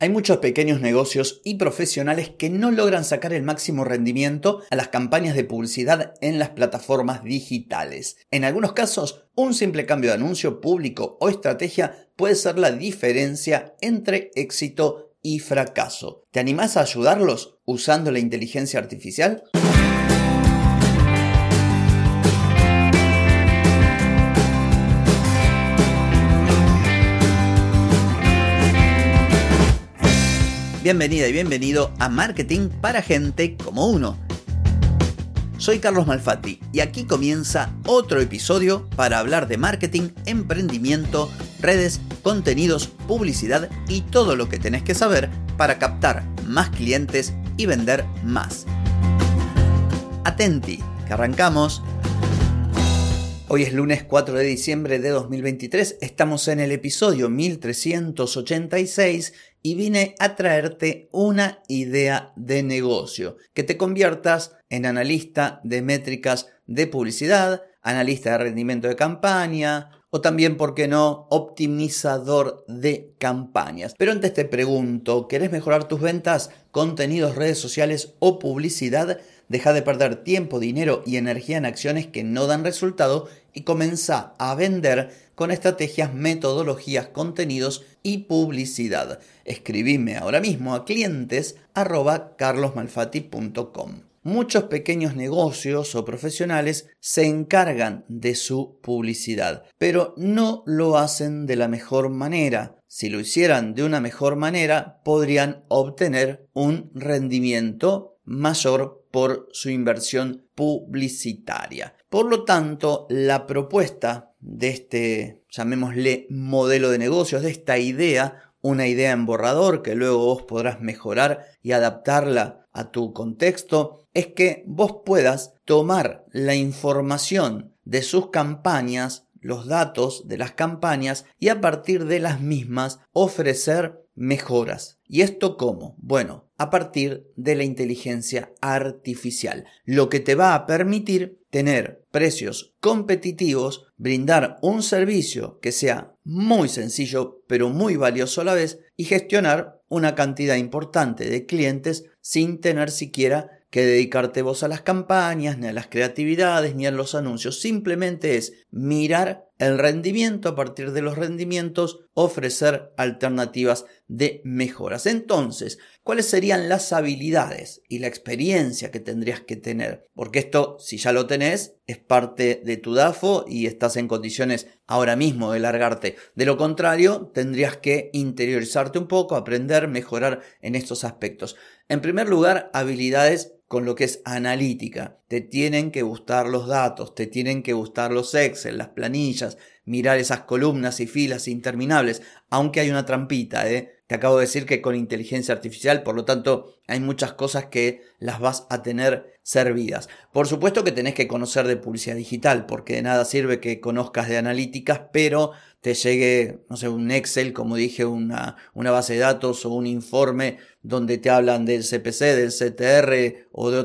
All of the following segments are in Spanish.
Hay muchos pequeños negocios y profesionales que no logran sacar el máximo rendimiento a las campañas de publicidad en las plataformas digitales. En algunos casos, un simple cambio de anuncio público o estrategia puede ser la diferencia entre éxito y fracaso. ¿Te animás a ayudarlos usando la inteligencia artificial? Bienvenida y bienvenido a Marketing para Gente como Uno. Soy Carlos Malfatti y aquí comienza otro episodio para hablar de marketing, emprendimiento, redes, contenidos, publicidad y todo lo que tenés que saber para captar más clientes y vender más. Atenti, que arrancamos. Hoy es lunes 4 de diciembre de 2023, estamos en el episodio 1386 y vine a traerte una idea de negocio, que te conviertas en analista de métricas de publicidad, analista de rendimiento de campaña o también, ¿por qué no?, optimizador de campañas. Pero antes te pregunto, ¿querés mejorar tus ventas, contenidos, redes sociales o publicidad? Deja de perder tiempo, dinero y energía en acciones que no dan resultado y comienza a vender con estrategias, metodologías, contenidos y publicidad. Escribime ahora mismo a clientes. Muchos pequeños negocios o profesionales se encargan de su publicidad, pero no lo hacen de la mejor manera. Si lo hicieran de una mejor manera, podrían obtener un rendimiento mayor por su inversión publicitaria. Por lo tanto, la propuesta de este, llamémosle, modelo de negocios, de esta idea, una idea en borrador que luego vos podrás mejorar y adaptarla a tu contexto, es que vos puedas tomar la información de sus campañas, los datos de las campañas y a partir de las mismas ofrecer mejoras. ¿Y esto cómo? Bueno, a partir de la inteligencia artificial, lo que te va a permitir tener precios competitivos, brindar un servicio que sea muy sencillo pero muy valioso a la vez y gestionar una cantidad importante de clientes sin tener siquiera que dedicarte vos a las campañas, ni a las creatividades, ni a los anuncios. Simplemente es mirar el rendimiento, a partir de los rendimientos, ofrecer alternativas de mejoras. Entonces, ¿cuáles serían las habilidades y la experiencia que tendrías que tener? Porque esto, si ya lo tenés, es parte de tu DAFO y estás en condiciones ahora mismo de largarte. De lo contrario, tendrías que interiorizarte un poco, aprender, mejorar en estos aspectos. En primer lugar, habilidades con lo que es analítica. Te tienen que gustar los datos, te tienen que gustar los Excel, las planillas, mirar esas columnas y filas interminables, aunque hay una trampita, ¿eh? Te acabo de decir que con inteligencia artificial, por lo tanto, hay muchas cosas que las vas a tener servidas. Por supuesto que tenés que conocer de publicidad digital, porque de nada sirve que conozcas de analíticas, pero te llegue, no sé, un Excel, como dije, una, una base de datos o un informe donde te hablan del CPC, del CTR o de,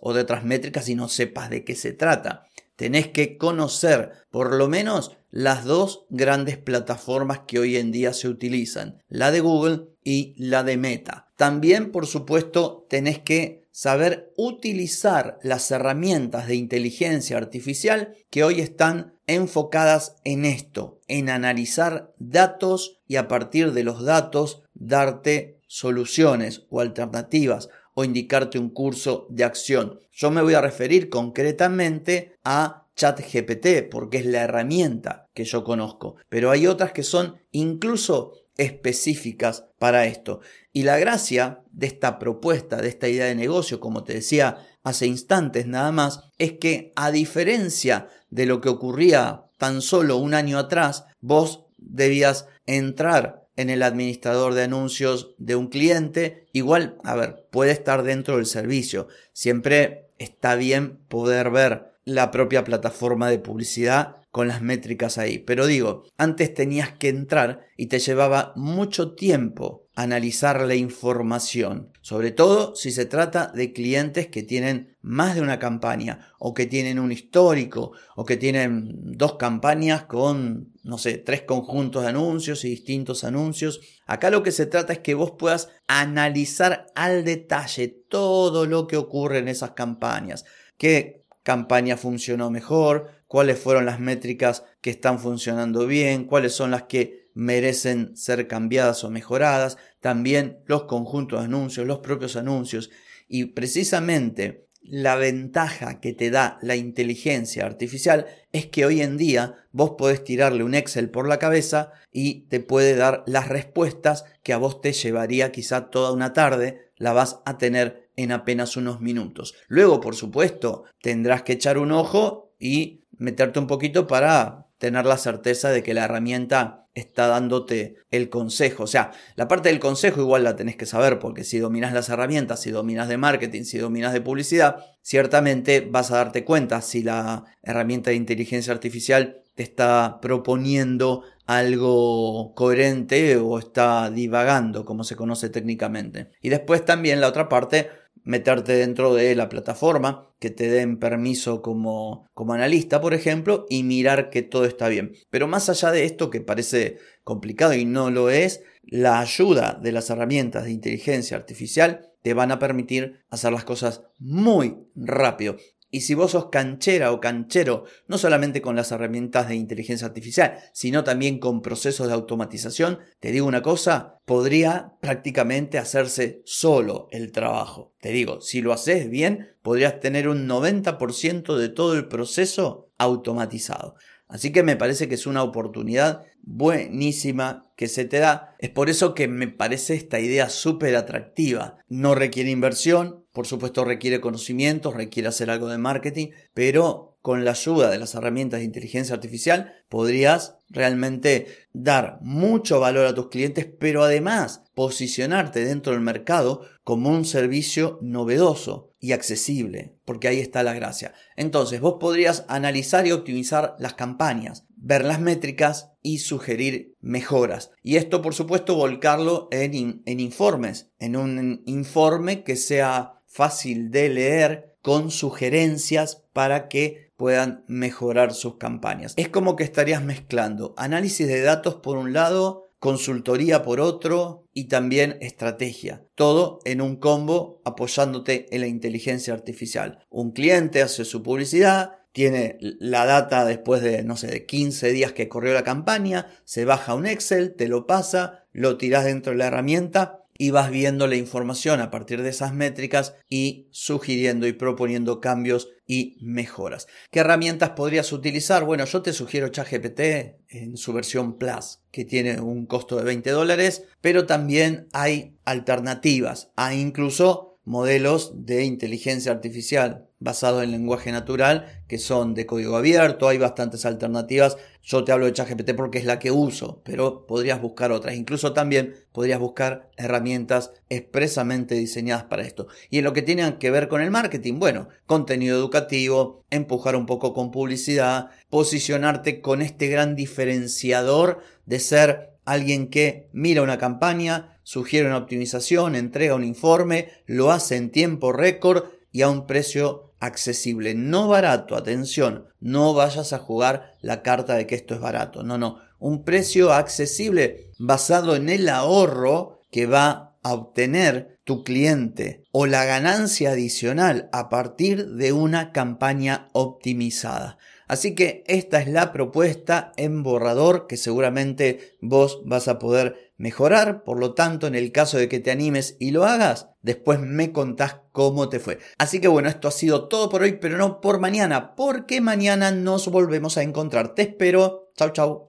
o de otras métricas y no sepas de qué se trata. Tenés que conocer por lo menos las dos grandes plataformas que hoy en día se utilizan, la de Google y la de Meta. También, por supuesto, tenés que saber utilizar las herramientas de inteligencia artificial que hoy están enfocadas en esto, en analizar datos y a partir de los datos darte soluciones o alternativas o indicarte un curso de acción. Yo me voy a referir concretamente a ChatGPT porque es la herramienta que yo conozco, pero hay otras que son incluso específicas para esto. Y la gracia de esta propuesta, de esta idea de negocio, como te decía hace instantes nada más, es que a diferencia de lo que ocurría tan solo un año atrás, vos debías entrar en el administrador de anuncios de un cliente. Igual, a ver, puede estar dentro del servicio. Siempre está bien poder ver la propia plataforma de publicidad con las métricas ahí. Pero digo, antes tenías que entrar y te llevaba mucho tiempo analizar la información, sobre todo si se trata de clientes que tienen más de una campaña o que tienen un histórico o que tienen dos campañas con, no sé, tres conjuntos de anuncios y distintos anuncios. Acá lo que se trata es que vos puedas analizar al detalle todo lo que ocurre en esas campañas. ¿Qué campaña funcionó mejor? ¿Cuáles fueron las métricas que están funcionando bien? ¿Cuáles son las que merecen ser cambiadas o mejoradas, también los conjuntos de anuncios, los propios anuncios y precisamente la ventaja que te da la inteligencia artificial es que hoy en día vos podés tirarle un Excel por la cabeza y te puede dar las respuestas que a vos te llevaría quizá toda una tarde, la vas a tener en apenas unos minutos. Luego, por supuesto, tendrás que echar un ojo y meterte un poquito para tener la certeza de que la herramienta está dándote el consejo. O sea, la parte del consejo igual la tenés que saber porque si dominas las herramientas, si dominas de marketing, si dominas de publicidad, ciertamente vas a darte cuenta si la herramienta de inteligencia artificial te está proponiendo algo coherente o está divagando, como se conoce técnicamente. Y después también la otra parte meterte dentro de la plataforma, que te den permiso como, como analista, por ejemplo, y mirar que todo está bien. Pero más allá de esto que parece complicado y no lo es, la ayuda de las herramientas de inteligencia artificial te van a permitir hacer las cosas muy rápido. Y si vos sos canchera o canchero, no solamente con las herramientas de inteligencia artificial, sino también con procesos de automatización, te digo una cosa, podría prácticamente hacerse solo el trabajo. Te digo, si lo haces bien, podrías tener un 90% de todo el proceso automatizado. Así que me parece que es una oportunidad buenísima que se te da. Es por eso que me parece esta idea súper atractiva. No requiere inversión, por supuesto requiere conocimiento, requiere hacer algo de marketing, pero con la ayuda de las herramientas de inteligencia artificial podrías realmente dar mucho valor a tus clientes, pero además posicionarte dentro del mercado como un servicio novedoso y accesible, porque ahí está la gracia. Entonces, vos podrías analizar y optimizar las campañas, ver las métricas y sugerir mejoras. Y esto, por supuesto, volcarlo en, en informes, en un informe que sea fácil de leer con sugerencias para que puedan mejorar sus campañas. Es como que estarías mezclando análisis de datos por un lado, consultoría por otro y también estrategia. Todo en un combo apoyándote en la inteligencia artificial. Un cliente hace su publicidad, tiene la data después de, no sé, de 15 días que corrió la campaña, se baja un Excel, te lo pasa, lo tiras dentro de la herramienta y vas viendo la información a partir de esas métricas y sugiriendo y proponiendo cambios y mejoras. ¿Qué herramientas podrías utilizar? Bueno, yo te sugiero ChatGPT en su versión Plus, que tiene un costo de 20 dólares, pero también hay alternativas, hay incluso modelos de inteligencia artificial basado en lenguaje natural que son de código abierto, hay bastantes alternativas. Yo te hablo de ChatGPT porque es la que uso, pero podrías buscar otras. Incluso también podrías buscar herramientas expresamente diseñadas para esto. Y en lo que tiene que ver con el marketing, bueno, contenido educativo, empujar un poco con publicidad, posicionarte con este gran diferenciador de ser alguien que mira una campaña, sugiere una optimización, entrega un informe, lo hace en tiempo récord y a un precio accesible, no barato, atención, no vayas a jugar la carta de que esto es barato, no, no, un precio accesible basado en el ahorro que va a obtener tu cliente o la ganancia adicional a partir de una campaña optimizada. Así que esta es la propuesta en borrador que seguramente vos vas a poder mejorar. Por lo tanto, en el caso de que te animes y lo hagas, después me contás cómo te fue. Así que bueno, esto ha sido todo por hoy, pero no por mañana, porque mañana nos volvemos a encontrar. Te espero. Chau, chau.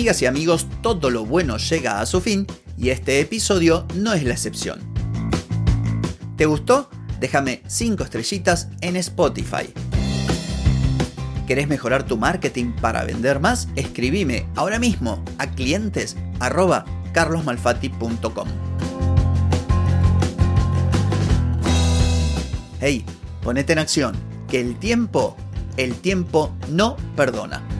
Amigas y amigos, todo lo bueno llega a su fin y este episodio no es la excepción. ¿Te gustó? Déjame 5 estrellitas en Spotify. ¿Querés mejorar tu marketing para vender más? Escribime ahora mismo a clientes Hey, ponete en acción, que el tiempo, el tiempo no perdona.